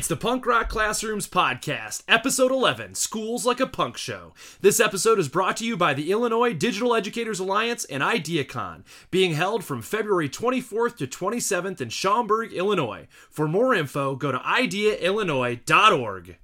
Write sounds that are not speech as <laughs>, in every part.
It's the Punk Rock Classrooms Podcast, Episode 11 Schools Like a Punk Show. This episode is brought to you by the Illinois Digital Educators Alliance and IdeaCon, being held from February 24th to 27th in Schaumburg, Illinois. For more info, go to ideaillinois.org.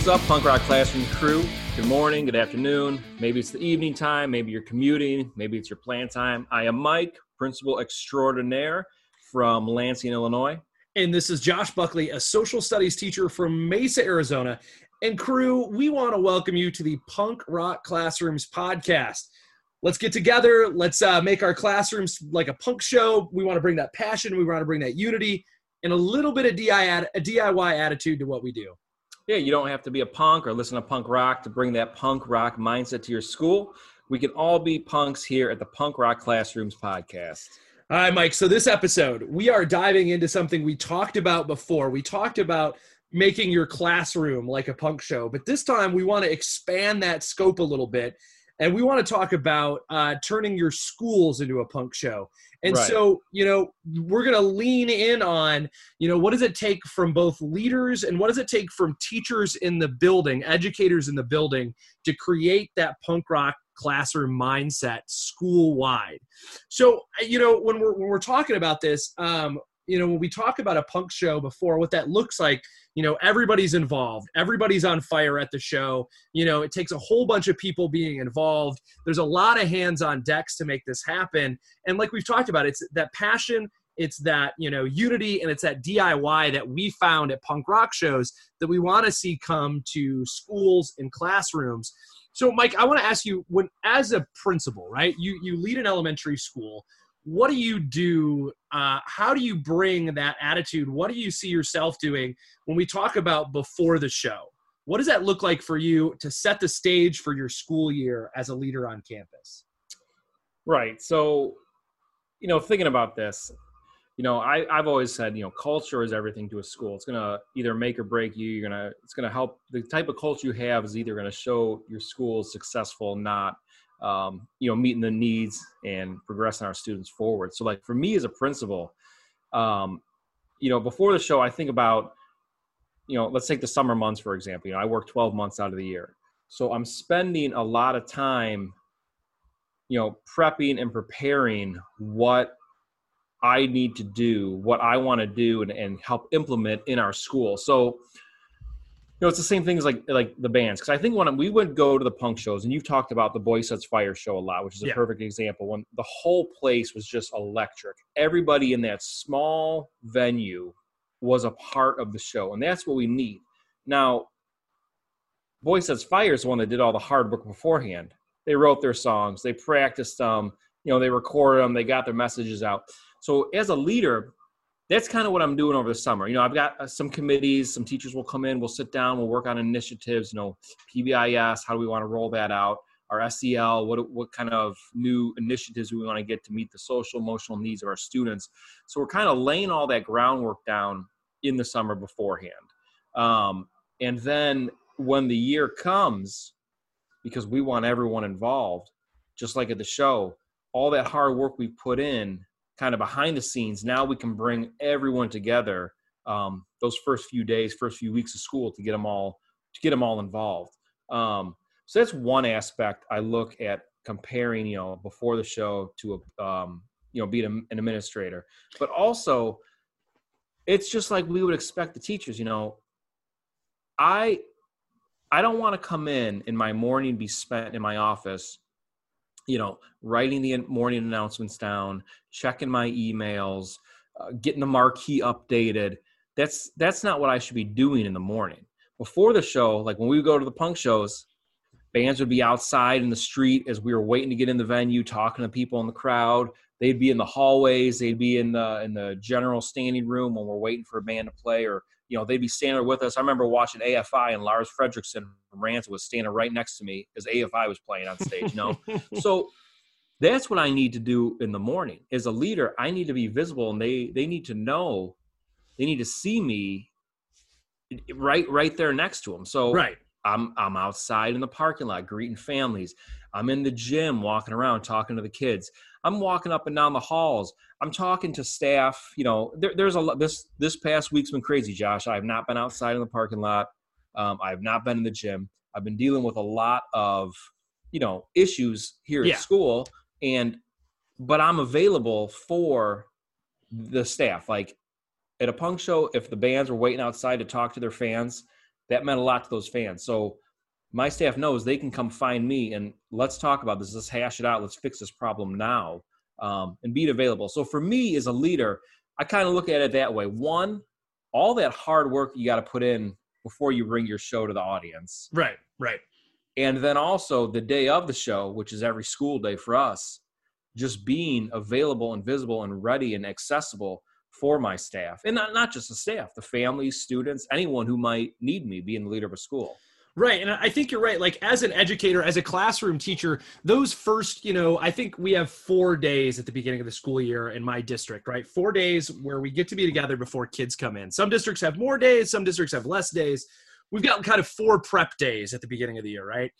what's up, Punk Rock Classroom crew? Good morning, good afternoon. Maybe it's the evening time, maybe you're commuting, maybe it's your plan time. I am Mike, principal extraordinaire from Lansing, Illinois. And this is Josh Buckley, a social studies teacher from Mesa, Arizona. And crew, we want to welcome you to the Punk Rock Classrooms podcast. Let's get together. Let's uh, make our classrooms like a punk show. We want to bring that passion. We want to bring that unity and a little bit of DIY attitude to what we do yeah, you don't have to be a punk or listen to punk rock to bring that punk rock mindset to your school. We can all be punks here at the Punk Rock Classrooms podcast. All right, Mike. So, this episode, we are diving into something we talked about before. We talked about making your classroom like a punk show, but this time we want to expand that scope a little bit and we want to talk about uh, turning your schools into a punk show. And right. so, you know, we're going to lean in on, you know, what does it take from both leaders and what does it take from teachers in the building, educators in the building to create that punk rock classroom mindset school wide. So, you know, when we're, when we're talking about this, um, you know, when we talk about a punk show before, what that looks like, you know, everybody's involved, everybody's on fire at the show. You know, it takes a whole bunch of people being involved. There's a lot of hands on decks to make this happen. And like we've talked about, it's that passion, it's that you know unity and it's that diy that we found at punk rock shows that we want to see come to schools and classrooms so mike i want to ask you when as a principal right you you lead an elementary school what do you do uh, how do you bring that attitude? What do you see yourself doing when we talk about before the show? What does that look like for you to set the stage for your school year as a leader on campus? Right so you know thinking about this you know I, i've always said you know culture is everything to a school. It's to either make or break you. You're to it's to help the type of culture you have is either to show your school is successful not um, you know meeting the needs and progressing our students forward. So like for me as a principal um, you know before the show i think about you know let's take the summer months for example. You know i work 12 months out of the year. So i'm spending a lot of time you know prepping and preparing what i need to do what i want to do and, and help implement in our school. So know, it's the same thing as like like the bands. Because I think when we would go to the punk shows, and you've talked about the Boy Sets Fire show a lot, which is a yeah. perfect example. When the whole place was just electric, everybody in that small venue was a part of the show, and that's what we need. Now, Boy Sets Fire is the one that did all the hard work beforehand. They wrote their songs, they practiced them, you know, they recorded them, they got their messages out. So as a leader, that's kind of what I'm doing over the summer. You know, I've got uh, some committees, some teachers will come in, we'll sit down, we'll work on initiatives, you know, PBIS, how do we want to roll that out? Our SEL, what, what kind of new initiatives we want to get to meet the social, emotional needs of our students. So we're kind of laying all that groundwork down in the summer beforehand. Um, and then when the year comes, because we want everyone involved, just like at the show, all that hard work we put in kind of behind the scenes now we can bring everyone together um, those first few days first few weeks of school to get them all to get them all involved. Um, so that's one aspect i look at comparing you know before the show to a um, you know being an administrator. But also it's just like we would expect the teachers you know. I i don't want to come in and my morning be spent in my office you know, writing the morning announcements down, checking my emails, uh, getting the marquee updated. That's that's not what I should be doing in the morning. Before the show, like when we would go to the punk shows, bands would be outside in the street as we were waiting to get in the venue, talking to people in the crowd. They'd be in the hallways, they'd be in the in the general standing room when we're waiting for a band to play, or you know, they'd be standing there with us. I remember watching AFI and Lars Frederiksen from Rancid was standing right next to me as AFI was playing on stage. You know, <laughs> so that's what I need to do in the morning. As a leader, I need to be visible, and they they need to know, they need to see me right right there next to them. So right. I'm I'm outside in the parking lot greeting families. I'm in the gym walking around talking to the kids. I'm walking up and down the halls. I'm talking to staff. You know, there, there's a lot. This this past week's been crazy, Josh. I have not been outside in the parking lot. Um, I have not been in the gym. I've been dealing with a lot of, you know, issues here Yeah. at school, and but I'm available for the staff. Like at a punk show, if the bands were waiting outside to talk to their fans, that meant a lot to those fans. So my staff knows they can come find me and let's talk about this. Let's hash it out. Let's fix this problem now um, and be available. So for me as a leader, I kind of look at it that way. One, all that hard work you got to put in before you bring your show to the audience. Right. Right. And then also the day of the show, which is every school day for us, just being available and visible and ready and accessible for my staff. And not, not just the staff, the families, students, anyone who might need me being the leader of a school. Right. And I think you're right. Like as an educator, as a classroom teacher, those first, you know, I think we have four days at the beginning of the school year in my district, right? Four days where we get to be together before kids come in. Some districts have more days, some districts have less days. We've got kind of four prep days at the beginning of the year, right?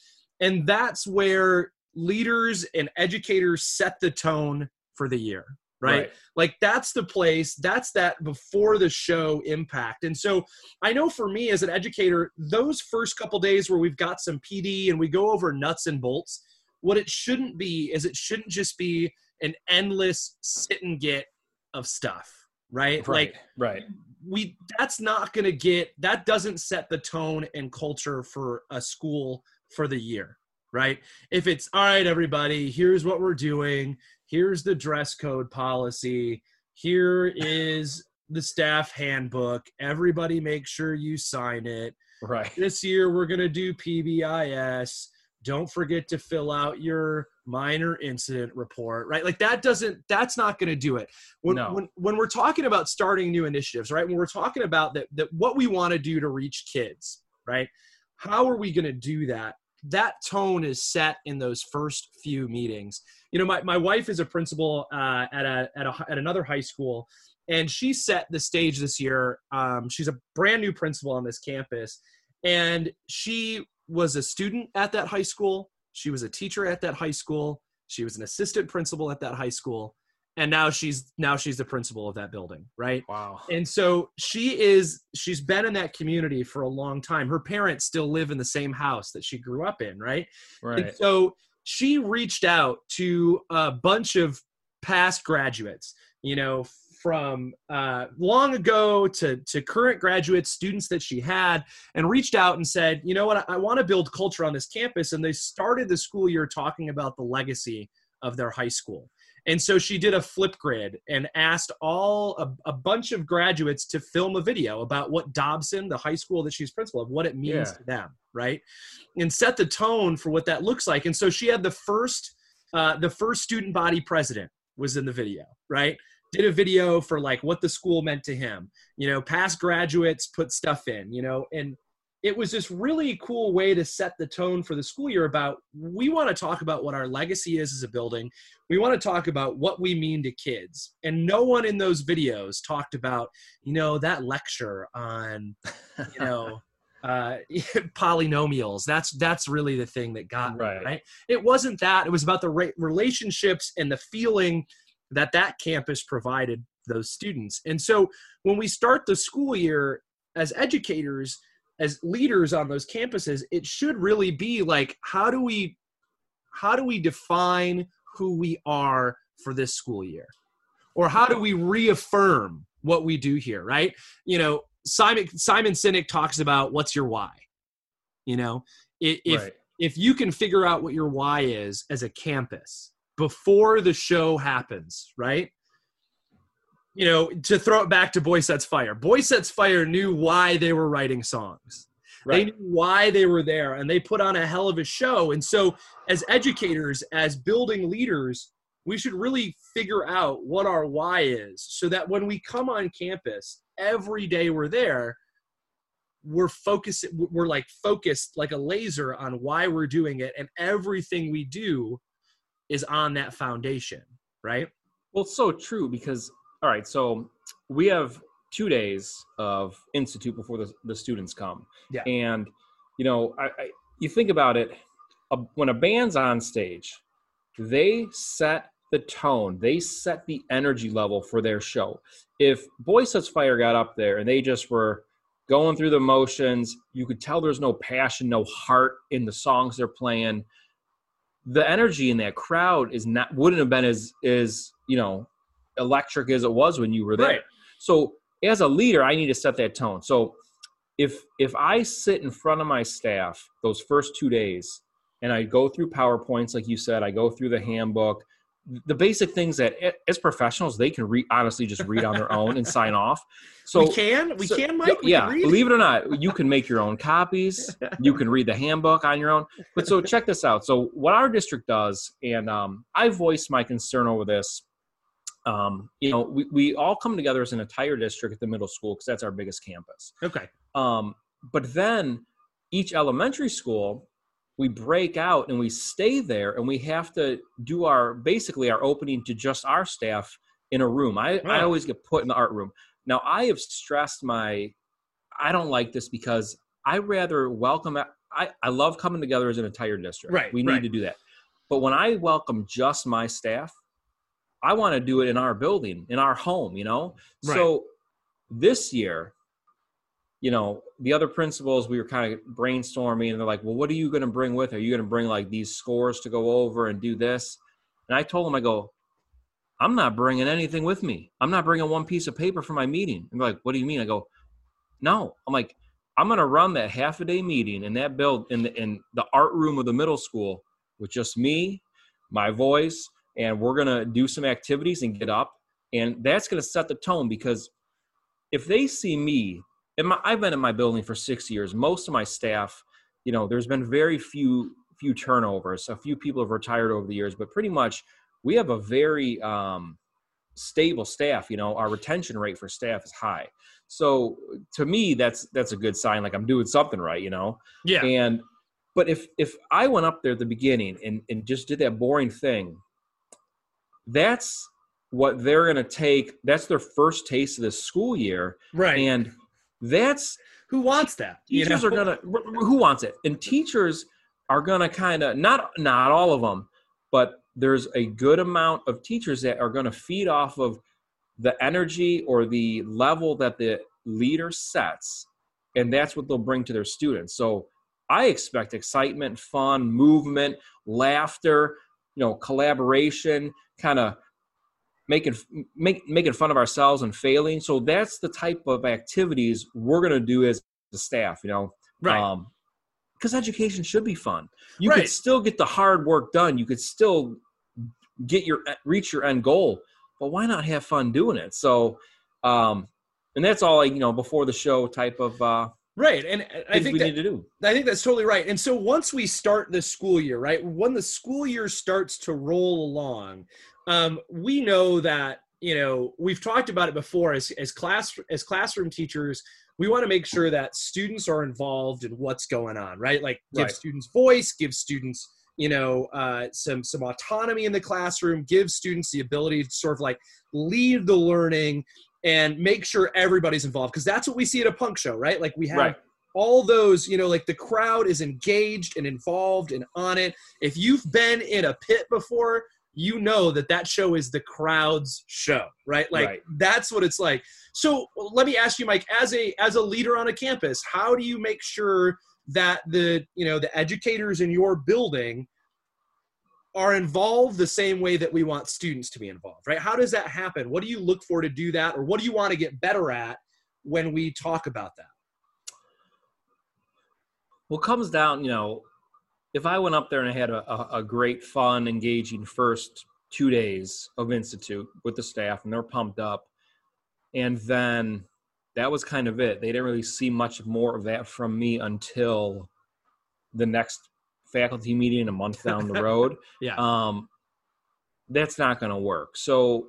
And that's where leaders and educators set the tone for the year, right? like that's the place that's that before the show impact. And so i know for me as an educator those first couple days where we've got some pd and we go over nuts and bolts what it shouldn't be is it shouldn't just be an endless sit and get of stuff right, like right. we that's not going to get that doesn't set the tone and culture for a school for the year right? If it's all right everybody here's what we're doing here's the dress code policy here is the staff handbook everybody make sure you sign it. Right. this year we're going to do pbis don't forget to fill out your minor incident report right? Like that doesn't that's not going to do it. When, No. when when we're talking about starting new initiatives right when we're talking about that that what we want to do to reach kids right how are we going to do that? That tone is set in those first few meetings you know my, my wife is a principal uh, at a, at a at another high school and she set the stage this year. Um, she's a brand new principal on this campus and she was a student at that high school. She was a teacher at that high school. She was an assistant principal at that high school and now she's now she's the principal of that building right? Wow. and so she is she's been in that community for a long time. Her parents still live in the same house that she grew up in right? And Right. so she reached out to a bunch of past graduates, you know, from uh, long ago to, to current graduates, students that she had, and reached out and said, you know what, I, I want to build culture on this campus. And they started the school year talking about the legacy of their high school. And so she did a flip grid and asked all a, a bunch of graduates to film a video about what Dobson, the high school that she's principal of, what it means Yeah. to them, right? and set the tone for what that looks like. And so she had the first, uh, the first student body president was in the video, right? Did a video for like what the school meant to him. You know, past graduates put stuff in. You know, and it was this really cool way to set the tone for the school year about we want to talk about what our legacy is as a building. We want to talk about what we mean to kids. And no one in those videos talked about, you know, that lecture on, you <laughs> know, uh, <laughs> polynomials. That's that's really the thing that got me, Right. right. It wasn't that. It was about the ra- relationships and the feeling that that campus provided those students. And so when we start the school year as educators, as leaders on those campuses, it should really be like, how do we how do we define who we are for this school year? Or how do we reaffirm what we do here, right? You know, Simon Simon Sinek talks about what's your why. You know, if right. if you can figure out what your why is as a campus before the show happens, right? You know, to throw it back to Boy Sets Fire. Boy Sets Fire knew why they were writing songs. They knew why they were there and they put on a hell of a show. And so, as educators, as building leaders, we should really figure out what our why is so that when we come on campus, every day we're there, we're focused we're like focused like a laser on why we're doing it and everything we do is on that foundation right well so true because all right so we have two days of institute before the, the students come. Yeah. and you know I, I you think about it a, when a band's on stage they set the tone they set the energy level for their show. If boy sets fire got up there and they just were going through the motions you could tell there's no passion no heart in the songs they're playing. The energy in that crowd is not wouldn't have been as as you know electric as it was when you were there. Right. so as a leader i need to set that tone. So if if i sit in front of my staff those first two days and i go through powerpoints like you said i go through the handbook the basic things that as professionals they can read honestly just read on their <laughs> own and sign off. So we can we so- can mike we yeah can believe it or not you can make your own copies <laughs> you can read the handbook on your own. But so check this out. So what our district does and um, i voiced my concern over this um, you know we, we all come together as an entire district at the middle school because that's our biggest campus. Okay. Um, but then each elementary school we break out and we stay there and we have to do our basically our opening to just our staff in a room. I, I Oh. always get put in the art room. Now i have stressed my i don't like this because i rather welcome i, I love coming together as an entire district. Right, we need right. to do that. But when i welcome just my staff i want to do it in our building in our home you know Right. so this year you know, the other principals, we were kind of brainstorming and they're like, well, what are you going to bring with? Are you going to bring like these scores to go over and do this? And I told them, I go, I'm not bringing anything with me. I'm not bringing one piece of paper for my meeting. And they're like, what do you mean? I go, no. I'm like, I'm going to run that half a day meeting in that build in the, in the art room of the middle school with just me, my voice, and we're going to do some activities and get up. And that's going to set the tone because if they see me and my, I've been in my building for six years. Most of my staff, you know, there's been very few few turnovers. A few people have retired over the years, but pretty much we have a very um, stable staff. You know, our retention rate for staff is high. So to me, that's that's a good sign. Like I'm doing something right. You know, yeah and but if if I went up there at the beginning and and just did that boring thing, that's what they're going to take. That's their first taste of this school year, right and that's who wants that you teachers know? are gonna who wants it and teachers are gonna kind of not not all of them but there's a good amount of teachers that are gonna feed off of the energy or the level that the leader sets and that's what they'll bring to their students so i expect excitement fun movement laughter you know collaboration kind of making make, making fun of ourselves and failing. So that's the type of activities we're going to do as the staff you know? Right. Um because education should be fun. You Right. could still get the hard work done. You could still get your reach your end goal but why not have fun doing it? So um and that's all like you know before the show type of uh right and i think we that need to do I think that's totally right. And so once we start the school year, right, when the school year starts to roll along, um, we know that you know we've talked about it before as as class as classroom teachers. We want to make sure that students are involved in what's going on, right? Like give Right. students voice, give students you know uh, some some autonomy in the classroom, give students the ability to sort of like lead the learning and make sure everybody's involved because that's what we see at a punk show, right? Like we have Right. all those, you know, like the crowd is engaged and involved and on it. If you've been in a pit before, you know that that show is the crowd's show, right? Like Right. that's what it's like. So let me ask you, Mike, as a as a leader on a campus, how do you make sure that the you know the educators in your building are involved the same way that we want students to be involved, right? How does that happen? What do you look for to do that, or what do you want to get better at when we talk about that? Well, comes down, you know, if I went up there and I had a, a great, fun, engaging first two days of Institute with the staff and they're pumped up, and then that was kind of it. They didn't really see much more of that from me until the next faculty meeting a month down the road. <laughs> Yeah. Um, that's not going to work. So,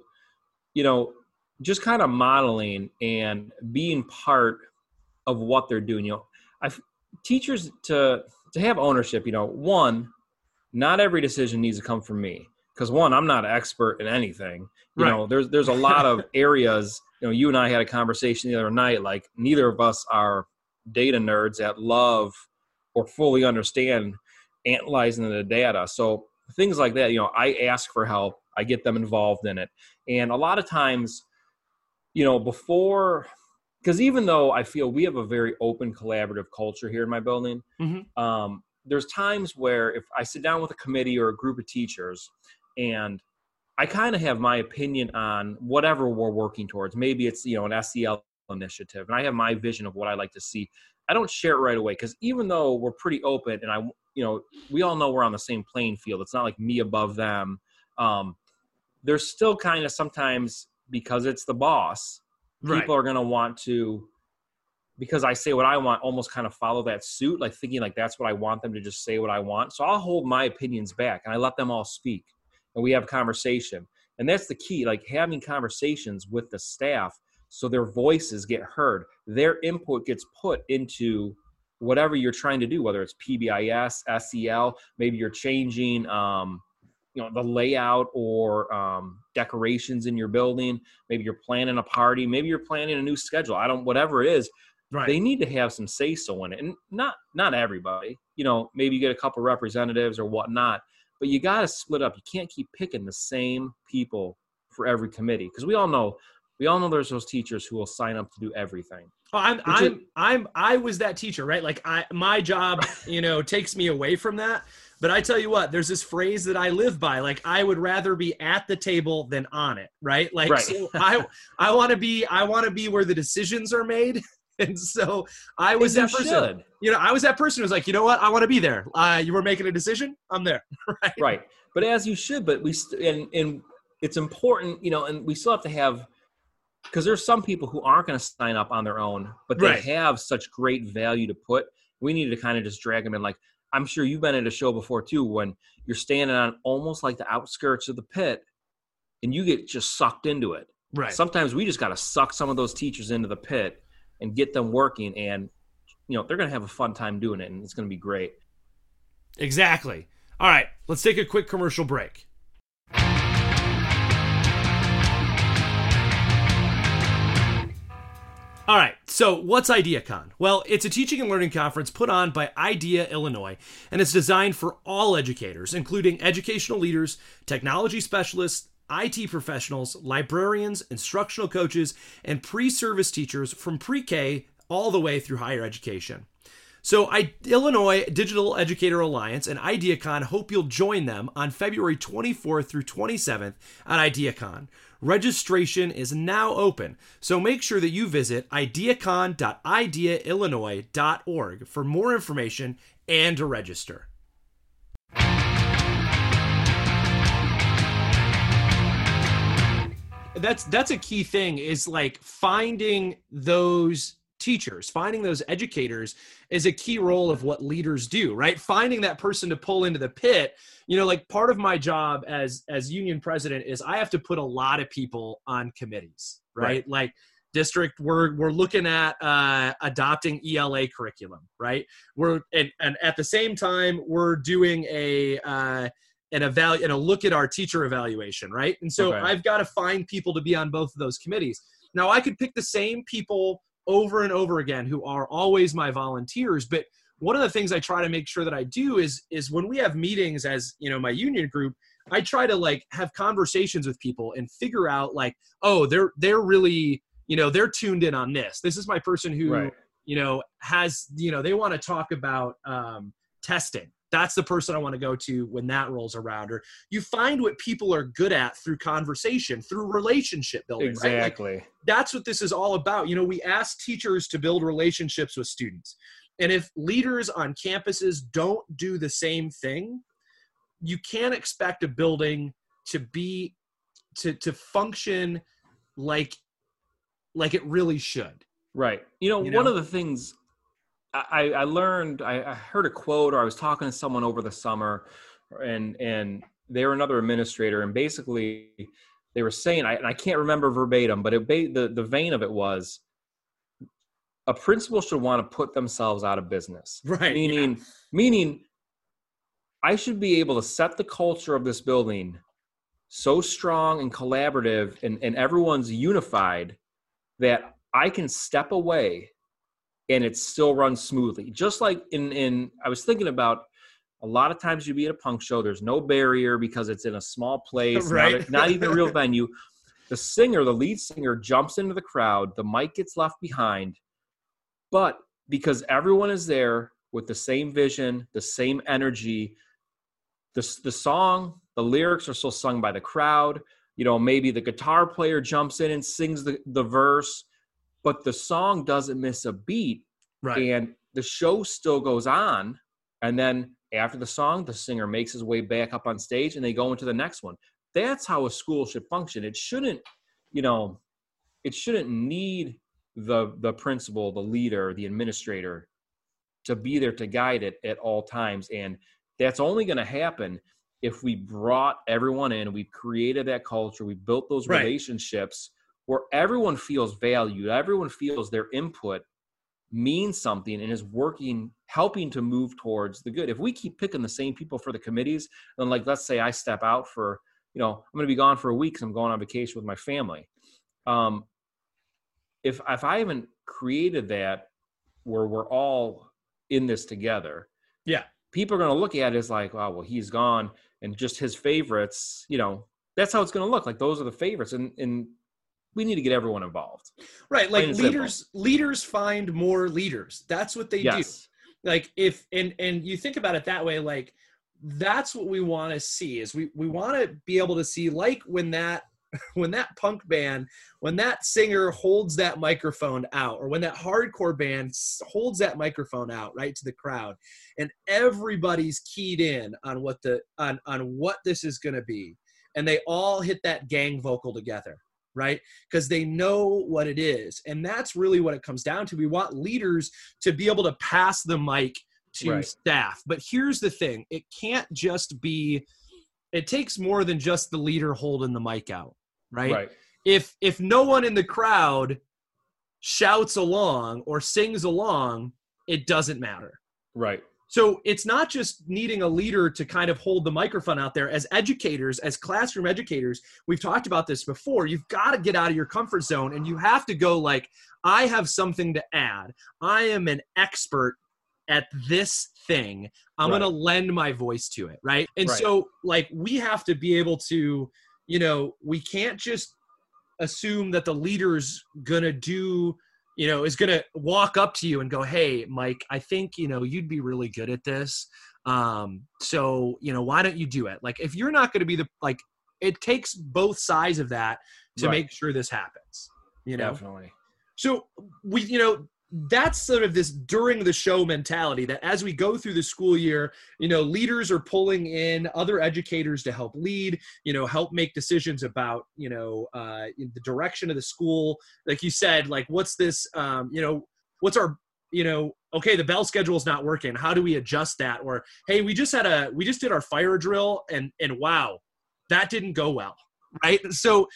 you know, just kind of modeling and being part of what they're doing. You know, I teachers to to have ownership. You know, one, not every decision needs to come from me because one, I'm not an expert in anything. You right. know, there's there's a lot of <laughs> areas. You know, you and I had a conversation the other night. Like neither of us are data nerds that love or fully understand analyzing the data. So things like that, you know, I ask for help. I get them involved in it, and a lot of times, you know, before because even though I feel we have a very open, collaborative culture here in my building, mm-hmm. um, there's times where if I sit down with a committee or a group of teachers and I kind of have my opinion on whatever we're working towards. Maybe it's you know an SEL initiative, and I have my vision of what I like to see. I don't share it right away because even though we're pretty open, and I you know we all know we're on the same playing field. It's not like me above them. Um, there's still kind of sometimes because it's the boss, right. people are going to want to because I say what I want, almost kind of follow that suit, like thinking like that's what I want them to just say what I want. So I'll hold my opinions back and I let them all speak and we have conversation. And that's the key, like having conversations with the staff so their voices get heard. Their input gets put into whatever you're trying to do, whether it's PBIS, SEL, maybe you're changing um, you know the layout or um, decorations in your building. Maybe you're planning a party. Maybe you're planning a new schedule. I don't whatever it is right. they need to have some say so in it. And not not everybody you know maybe you get a couple representatives or whatnot but you got to split up. You can't keep picking the same people for every committee because we all know we all know there's those teachers who will sign up to do everything Oh, I'm I'm I'm I was that teacher, right? Like I my job, you know, <laughs> takes me away from that. But I tell you what, there's this phrase that I live by. Like I would rather be at the table than on it, right? Like right. So <laughs> I I want to be I want to be where the decisions are made. <laughs> And so I was that person. Should. You know, I was that person who was like, you know what, I want to be there. Uh, you were making a decision, I'm there. right. Right. But as you should, but we st- and and it's important, you know, and we still have to have because there's some people who aren't going to sign up on their own, but they right. have such great value to put. We need to kind of just drag them in. Like I'm sure you've been at a show before too, when you're standing on almost like the outskirts of the pit, and you get just sucked into it. Right. Sometimes we just got to suck some of those teachers into the pit and get them working, and you know they're going to have a fun time doing it, and it's going to be great. Exactly. All right, let's take a quick commercial break. All right, so what's IdeaCon? Well, it's a teaching and learning conference put on by IDEA Illinois, and it's designed for all educators, including educational leaders, technology specialists, IT professionals, librarians, instructional coaches, and pre service teachers from pre K all the way through higher education. So, I, Illinois Digital Educator Alliance and IdeaCon hope you'll join them on February 24th through 27th at IdeaCon. Registration is now open, so make sure that you visit ideacon.ideaillinois.org for more information and to register. That's that's a key thing is like finding those teachers. Finding those educators is a key role of what leaders do right? Finding that person to pull into the pit. You know like part of my job as as union president is i have to put a lot of people on committees right, right. like district we're we're looking at uh, adopting ela curriculum right? We're and, and at the same time we're doing a uh, an eval and a look at our teacher evaluation right? And so okay. i've got to find people to be on both of those committees. Now i could pick the same people over and over again who are always my volunteers. But one of the things i try to make sure that i do is is when we have meetings as you know my union group i try to like have conversations with people and figure out like oh they're they're really you know they're tuned in on this. This is my person who right. you know has you know they want to talk about um, testing that's the person I want to go to when that rolls around. Or you find what people are good at through conversation, through relationship building. Exactly. Right? Like, that's what this is all about. You know, we ask teachers to build relationships with students. And if leaders on campuses don't do the same thing, you can't expect a building to be to to function like like it really should. Right. You know, you one of the things I, I learned I, I heard a quote or I was talking to someone over the summer and and they were another administrator and basically they were saying I, and I can't remember verbatim but it the the vein of it was a principal should want to put themselves out of business. <laughs> Right. Meaning, yeah. meaning, I should be able to set the culture of this building so strong and collaborative, and, and everyone's unified that I can step away and it still runs smoothly. Just like in in I was thinking about a lot of times you'd be at a punk show, there's no barrier because it's in a small place, right? not, not even a real <laughs> venue. The singer, the lead singer, jumps into the crowd, the mic gets left behind, but because everyone is there with the same vision, the same energy, the, the song, the lyrics are still sung by the crowd. You know, maybe the guitar player jumps in and sings the, the verse, but the song doesn't miss a beat. Right. And the show still goes on. And then after the song, the singer makes his way back up on stage and they go into the next one. That's how a school should function. It shouldn't, you know, it shouldn't need the the principal, the leader, the administrator to be there to guide it at all times. And that's only going to happen if we brought everyone in, we created that culture, we built those right. relationships where everyone feels valued, everyone feels their input means something and is working, helping to move towards the good. If we keep picking the same people for the committees, then like let's say I step out for, you know, I'm going to be gone for a week because I'm going on vacation with my family. Um, if if I haven't created that where we're all in this together, yeah, people are going to look at it as like, oh, well, he's gone, and just his favorites, you know, that's how it's going to look. Like those are the favorites, and and we need to get everyone involved. Right, like leaders simple. leaders find more leaders. That's what they yes. do. Like if and and you think about it that way, like that's what we want to see is we we want to be able to see like when that <laughs> when that punk band when that singer holds that microphone out or when that hardcore band holds that microphone out right to the crowd and everybody's keyed in on what the on on what this is going to be and they all hit that gang vocal together right because they know what it is and that's really what it comes down to we want leaders to be able to pass the mic to right. staff but here's the thing it can't just be it takes more than just the leader holding the mic out right? Right. If if no one in the crowd shouts along or sings along, it doesn't matter. Right. So it's not just needing a leader to kind of hold the microphone out there. As educators, as classroom educators, we've talked about this before. You've got to get out of your comfort zone and you have to go like, I have something to add. I am an expert at this thing. I'm right. going to lend my voice to it, right? And right. so like we have to be able to you know, we can't just assume that the leader's gonna do, you know, is gonna walk up to you and go, "Hey, Mike, I think you know you'd be really good at this. Um, so you know, why don't you do it?" Like, if you're not gonna be the like, it takes both sides of that to right. make sure this happens. You know, definitely. So we, you know, that's sort of this during the show mentality that as we go through the school year you know leaders are pulling in other educators to help lead you know help make decisions about you know uh, the direction of the school. Like you said like what's this um, you know what's our you know okay the bell schedule is not working. How do we adjust that? Or hey we just had a we just did our fire drill and and wow that didn't go well right? So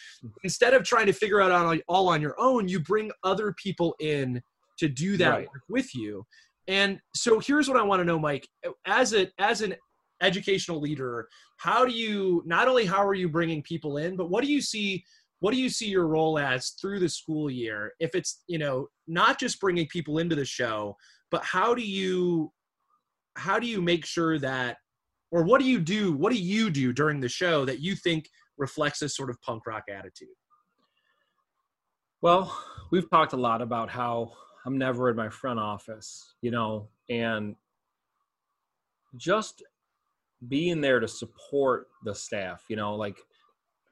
instead of trying to figure out all, all on your own you bring other people in to do that right. with you. And so here's what I want to know, Mike, as a as an educational leader, how do you not only how are you bringing people in, but what do you see what do you see your role as through the school year? If it's, you know, not just bringing people into the show, but how do you how do you make sure that or what do you do what do you do during the show that you think reflects this sort of punk rock attitude? Well, we've talked a lot about how I'm never in my front office, you know, and just being there to support the staff, you know, like,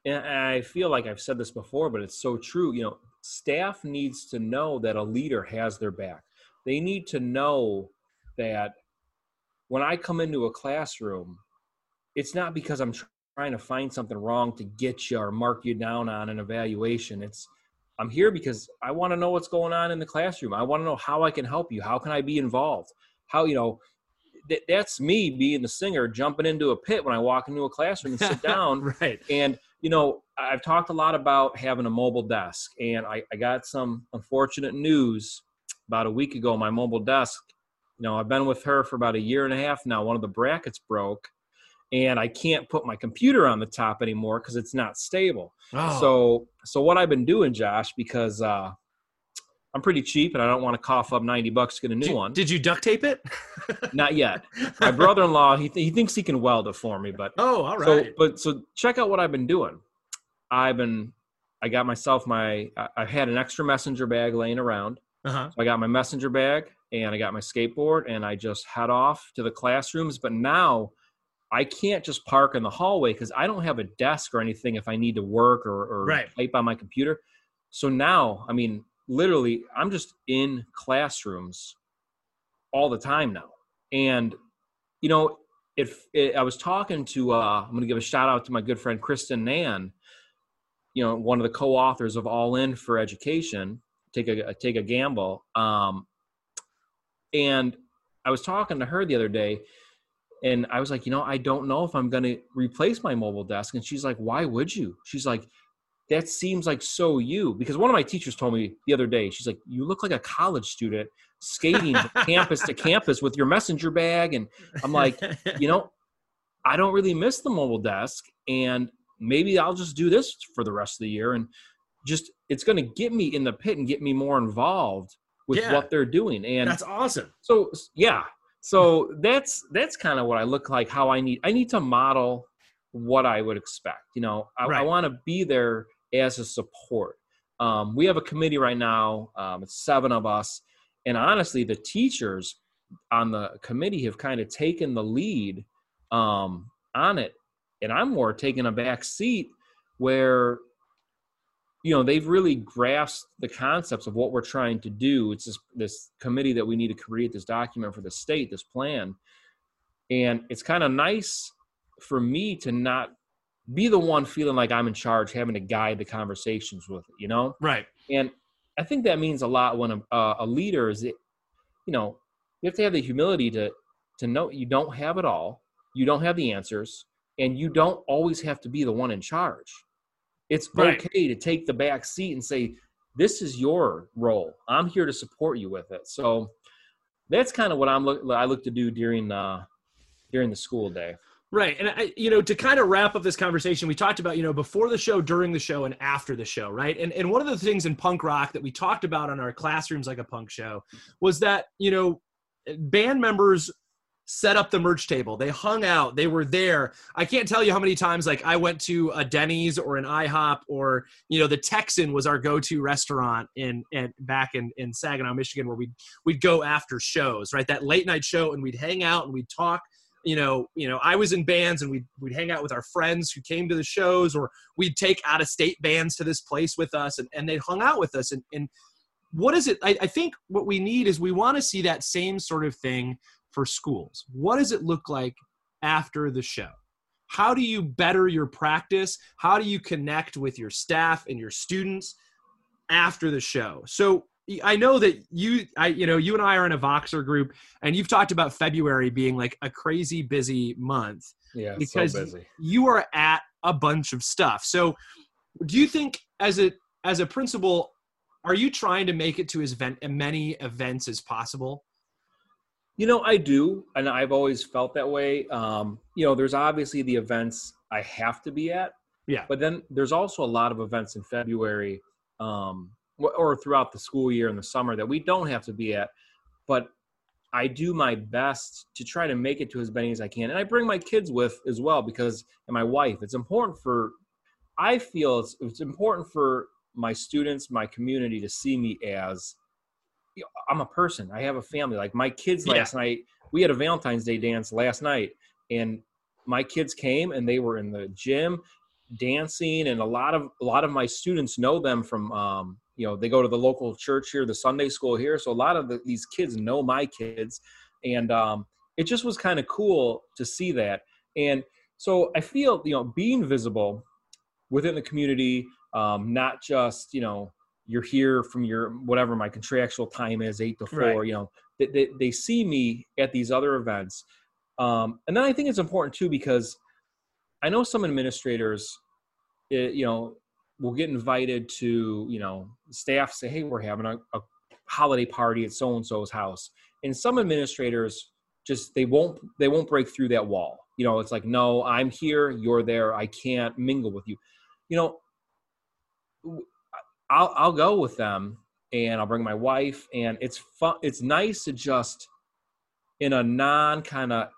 and I feel like I've said this before, but it's so true. You know, staff needs to know that a leader has their back. They need to know that when I come into a classroom, it's not because I'm trying to find something wrong to get you or mark you down on an evaluation. It's I'm here because I want to know what's going on in the classroom. I want to know how I can help you. How can I be involved? How, you know, th- that's me being the singer jumping into a pit when I walk into a classroom and sit <laughs> down. right. And, you know, I've talked a lot about having a mobile desk, and I, I got some unfortunate news about a week ago, my mobile desk, you know, I've been with her for about a year and a half now. One of the brackets broke and I can't put my computer on the top anymore because it's not stable. Oh. So, so what I've been doing, Josh, because uh, I'm pretty cheap and I don't want to cough up 90 bucks to get a new did, one. Did you duct tape it? <laughs> Not yet. My brother-in-law, he, th- he thinks he can weld it for me, but oh, all right. So, but so check out what I've been doing. I've been, I got myself my, I, I had an extra messenger bag laying around. Uh-huh. So I got my messenger bag and I got my skateboard and I just head off to the classrooms. But now I can't just park in the hallway because I don't have a desk or anything if I need to work or, or right. type on my computer. So now, I mean, literally i'm just in classrooms all the time now and you know if it, i was talking to uh, i'm going to give a shout out to my good friend kristen nan you know one of the co-authors of all in for education take a take a gamble um, and i was talking to her the other day and i was like you know i don't know if i'm going to replace my mobile desk. And she's like why would you? She's like that seems like so you. Because one of my teachers told me the other day she's like you look like a college student skating <laughs> campus to campus with your messenger bag. And i'm like you know i don't really miss the mobile desk and maybe i'll just do this for the rest of the year. And just it's going to get me in the pit and get me more involved with yeah. what they're doing and that's awesome. so yeah so that's that's kind of what i look like how i need i need to model what i would expect you know i, right. I want to be there as a support. Um, we have a committee right now, um, it's seven of us. And honestly, the teachers on the committee have kind of taken the lead um, on it. And I'm more taking a back seat where, you know, they've really grasped the concepts of what we're trying to do. It's this, this committee that we need to create this document for the state, this plan. And it's kind of nice for me to not be the one feeling like I'm in charge, having to guide the conversations with it, you know? Right. And I think that means a lot when a, a leader is, it, you know, you have to have the humility to, to know you don't have it all, you don't have the answers, and you don't always have to be the one in charge. It's right. okay to take the back seat and say, this is your role. I'm here to support you with it. So that's kind of what I'm look, I look to do during, uh, during the school day. Right. And I, you know, to kind of wrap up this conversation, we talked about, you know, before the show, during the show, and after the show, right? And and one of the things in punk rock that we talked about on our classrooms like a punk show was that, you know, band members set up the merch table. They hung out. They were there. I can't tell you how many times like I went to a Denny's or an IHOP or you know the Texan was our go-to restaurant in and back in in Saginaw, Michigan, where we'd we'd go after shows, right? That late night show, and we'd hang out and we'd talk you know, you know, I was in bands and we'd we'd hang out with our friends who came to the shows, or we'd take out of state bands to this place with us, and, and they hung out with us. And, and what is it? I, I think what we need is we want to see that same sort of thing for schools. What does it look like after the show? How do you better your practice? How do you connect with your staff and your students after the show? So I know that you, I, you know, you and I are in a Voxer group, and you've talked about February being like a crazy busy month. Yeah, because so busy. you are at a bunch of stuff. So, do you think as a as a principal, are you trying to make it to as many events as possible? You know, I do, and I've always felt that way. Um, you know, there's obviously the events I have to be at. Yeah. But then there's also a lot of events in February um, or throughout the school year in the summer that we don't have to be at. But I do my best to try to make it to as many as I can. And I bring my kids with as well because, and my wife, it's important for, I feel it's, it's important for my students, my community to see me as, I'm a person. I have a family. Like my kids last yeah. night, we had a Valentine's Day dance last night and my kids came and they were in the gym dancing and a lot of a lot of my students know them from um, you know they go to the local church here the sunday school here so a lot of the, these kids know my kids and um, it just was kind of cool to see that and so i feel you know being visible within the community um, not just you know you're here from your whatever my contractual time is eight to four right. you know they, they, they, see me at these other events um, and then i think it's important too because i know some administrators it, eh, you know will get invited to you know staff say hey we're having a, a holiday party at so and so's house. And some administrators just they won't they won't break through that wall. You know, it's like, no, I'm here, you're there, I can't mingle with you. You know, I'll I'll go with them and I'll bring my wife. And it's fun it's nice to just in a non kind of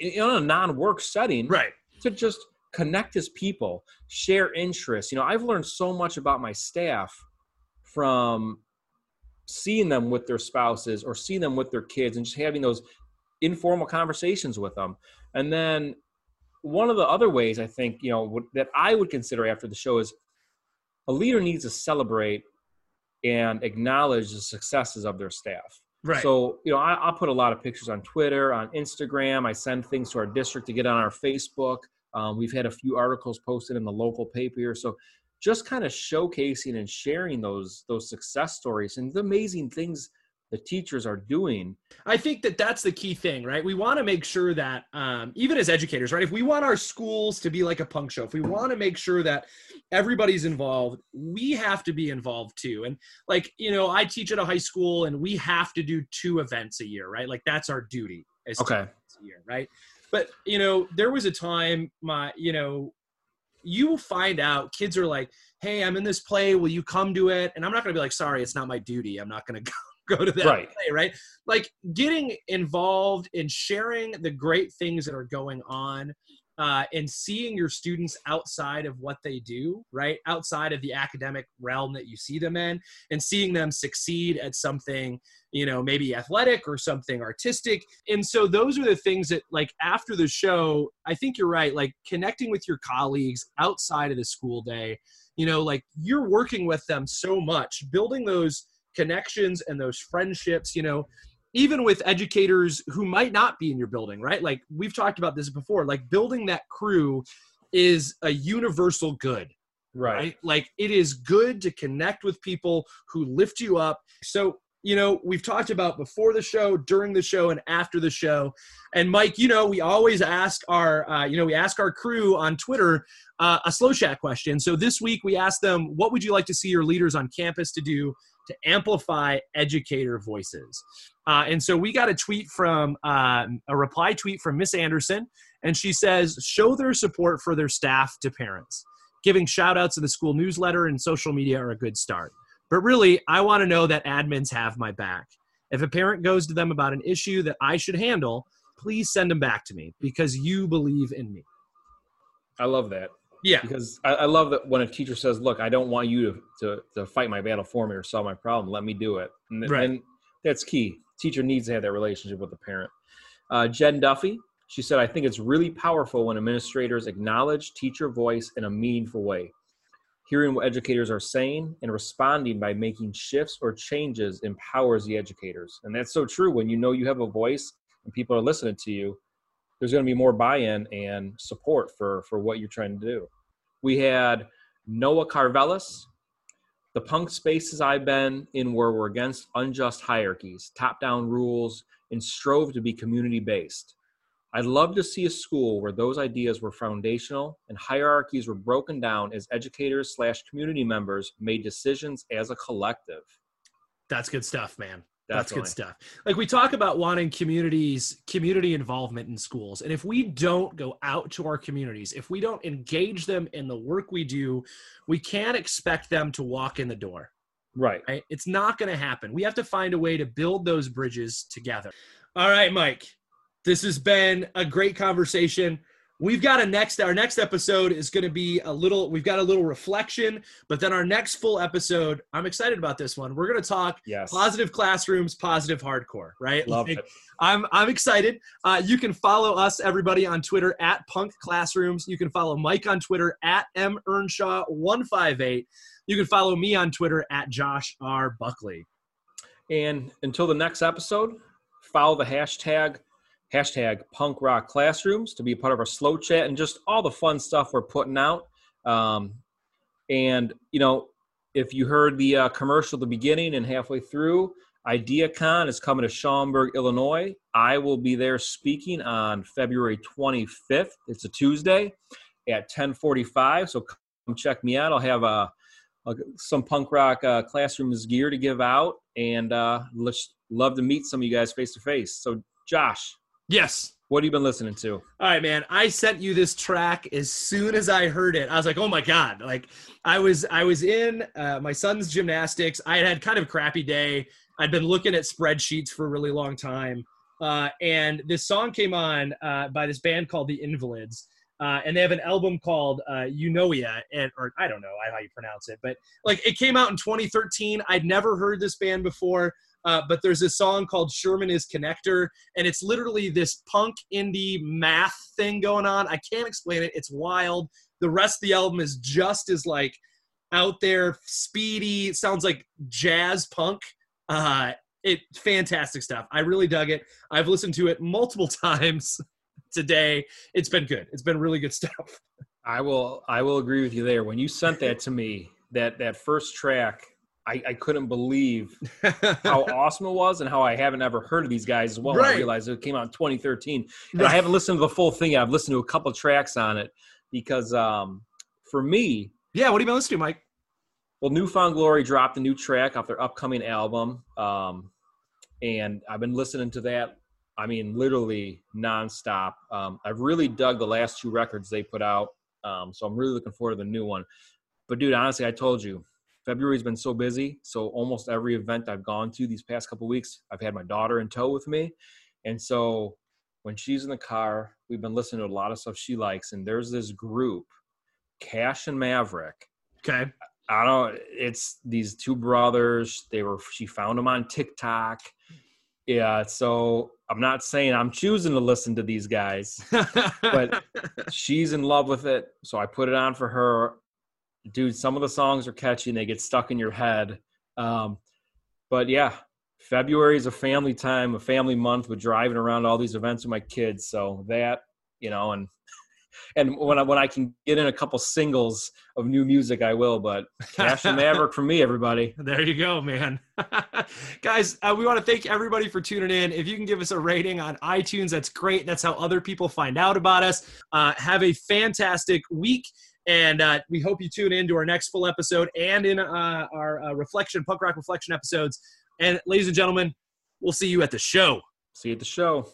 in a non-work setting right. to just connect as people share interests. You know i've learned so much about my staff from seeing them with their spouses or seeing them with their kids and just having those informal conversations with them. And then one of the other ways i think you know that i would consider after the show is a leader needs to celebrate and acknowledge the successes of their staff. Right. So you know I, i'll put a lot of pictures on twitter on instagram. I send things to our district to get on our facebook. Um, we've had a few articles posted in the local paper here. So just kind of showcasing and sharing those those success stories and the amazing things the teachers are doing. I think that that's the key thing right? We want to make sure that um, even as educators right? If we want our schools to be like a punk show if we want to make sure that everybody's involved we have to be involved too. And like you know i teach at a high school and we have to do two events a year right? Like that's our duty as okay. a year right? But you know there was a time my you know you will find out kids are like hey i'm in this play will you come to it? And i'm not going to be like sorry it's not my duty i'm not going <laughs> to go <laughs> go to that right. play, right? Like getting involved in sharing the great things that are going on uh, and seeing your students outside of what they do, right? Outside of the academic realm that you see them in, and seeing them succeed at something, you know, maybe athletic or something artistic. And so those are the things that, like, after the show, I think you're right, like connecting with your colleagues outside of the school day, you know, like you're working with them so much, building those connections and those friendships, you know, even with educators who might not be in your building, right? Like we've talked about this before, like building that crew is a universal good. Right. right. Like it is good to connect with people who lift you up. So, you know, we've talked about before the show, during the show, and after the show. And Mike, you know, we always ask our, uh, you know, we ask our crew on Twitter uh, a slow chat question. So this week we asked them, what would you like to see your leaders on campus to do to amplify educator voices. Uh, and so we got a tweet from uh, a reply tweet from Miss Anderson, and she says, show their support for their staff to parents. Giving shout outs in the school newsletter and social media are a good start. But really, I want to know that admins have my back. If a parent goes to them about an issue that I should handle, please send them back to me because you believe in me. I love that. Yeah. Because I, I, love that when a teacher says, "Look, I don't want you to, to, to fight my battle for me or solve my problem. Let me do it." And, right. and that's key. Teacher needs to have that relationship with the parent. Uh, Jen Duffy, she said, "I think it's really powerful when administrators acknowledge teacher voice in a meaningful way. Hearing what educators are saying and responding by making shifts or changes empowers the educators. And that's so true. When you know you have a voice and people are listening to you, there's going to be more buy-in and support for for what you're trying to do. We had Noah Carvelis. The punk spaces I've been in where we're against unjust hierarchies, top-down rules, and strove to be community-based. I'd love to see a school where those ideas were foundational and hierarchies were broken down as educators slash community members made decisions as a collective. That's good stuff, man. That's good stuff. Like we talk about wanting communities, community involvement in schools. And if we don't go out to our communities, if we don't engage them in the work we do, we can't expect them to walk in the door. Right. right? It's not going to happen. We have to find a way to build those bridges together. All right, Mike. This has been a great conversation we've got a next our next episode is going to be a little we've got a little reflection but then our next full episode i'm excited about this one. We're going to talk yes. positive classrooms positive hardcore right? Love like, it. I'm i'm excited. Uh, you can follow us everybody on twitter at punk classrooms. You can follow mike on twitter at m earnshaw 158 you can follow me on twitter at josh r buckley. And until the next episode follow the hashtag hashtag punk rock classrooms to be a part of our slow chat and just all the fun stuff we're putting out. Um, and, you know, if you heard the uh, commercial at the beginning and halfway through, IdeaCon is coming to Schaumburg, Illinois. I will be there speaking on February 25th. It's a Tuesday at 1045. So come check me out. I'll have a some punk rock uh, classrooms gear to give out, and uh, let's love to meet some of you guys face to face. So, Josh, Yes. what have you been listening to? All right, man. I sent you this track as soon as I heard it. I was like, "Oh my god!" Like, I was I was in uh, my son's gymnastics. I had had kind of a crappy day. I'd been looking at spreadsheets for a really long time, uh, and this song came on uh, by this band called the Invalids, uh, and they have an album called uh, Eunoia, and or I don't know how you pronounce it, but like it came out in 2013. I'd never heard this band before. Uh, but there's a song called Sherman is Connector, and it's literally this punk indie math thing going on. I can't explain it. It's wild. The rest of the album is just as like out there, speedy. Sounds like jazz punk. Uh, it fantastic stuff. I really dug it. I've listened to it multiple <laughs> times today. It's been good. It's been really good stuff. I will I will agree with you there. When you sent that to me, that that first track, I, I couldn't believe <laughs> how awesome it was and how I haven't ever heard of these guys as well. I realized it came out in 2013. And I haven't listened to the full thing yet. I've listened to a couple tracks on it because um, for me, yeah, what have you been listening to, Mike? well, New Found Glory dropped a new track off their upcoming album. Um, and I've been listening to that, I mean, literally nonstop. Um, I've really dug the last two records they put out. Um, so I'm really looking forward to the new one. But dude, honestly, I told you, February's been so busy. So almost every event I've gone to these past couple weeks, I've had my daughter in tow with me. And so when she's in the car, we've been listening to a lot of stuff she likes. And there's this group, Cash and Maverick. Okay. I don't. It's these two brothers. They were. She found them on TikTok. Yeah. So I'm not saying I'm choosing to listen to these guys. <laughs> But- She's in love with it, so I put it on for her. Dude, some of the songs are catchy and they get stuck in your head. Um, but yeah, February is a family time, a family month with driving around all these events with my kids. So that you know, and <laughs> and when I when I can get in a couple singles of new music, I will. But Cash and <laughs> Maverick for me, everybody. There you go, man. <laughs> Guys, uh, we want to thank everybody for tuning in. If you can give us a rating on iTunes, that's great. That's how other people find out about us. Uh, have a fantastic week. And uh, we hope you tune in to our next full episode and in uh, our uh, reflection, punk rock reflection episodes. And ladies and gentlemen, we'll see you at the show. See you at the show.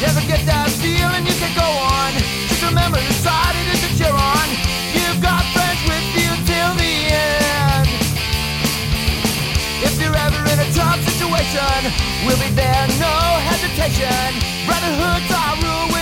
Never get that feeling you can go on. Just remember the side it is that you're on. You've got friends with you till the end. If you're ever in a tough situation, we'll be there, no hesitation. Brotherhood's our rule.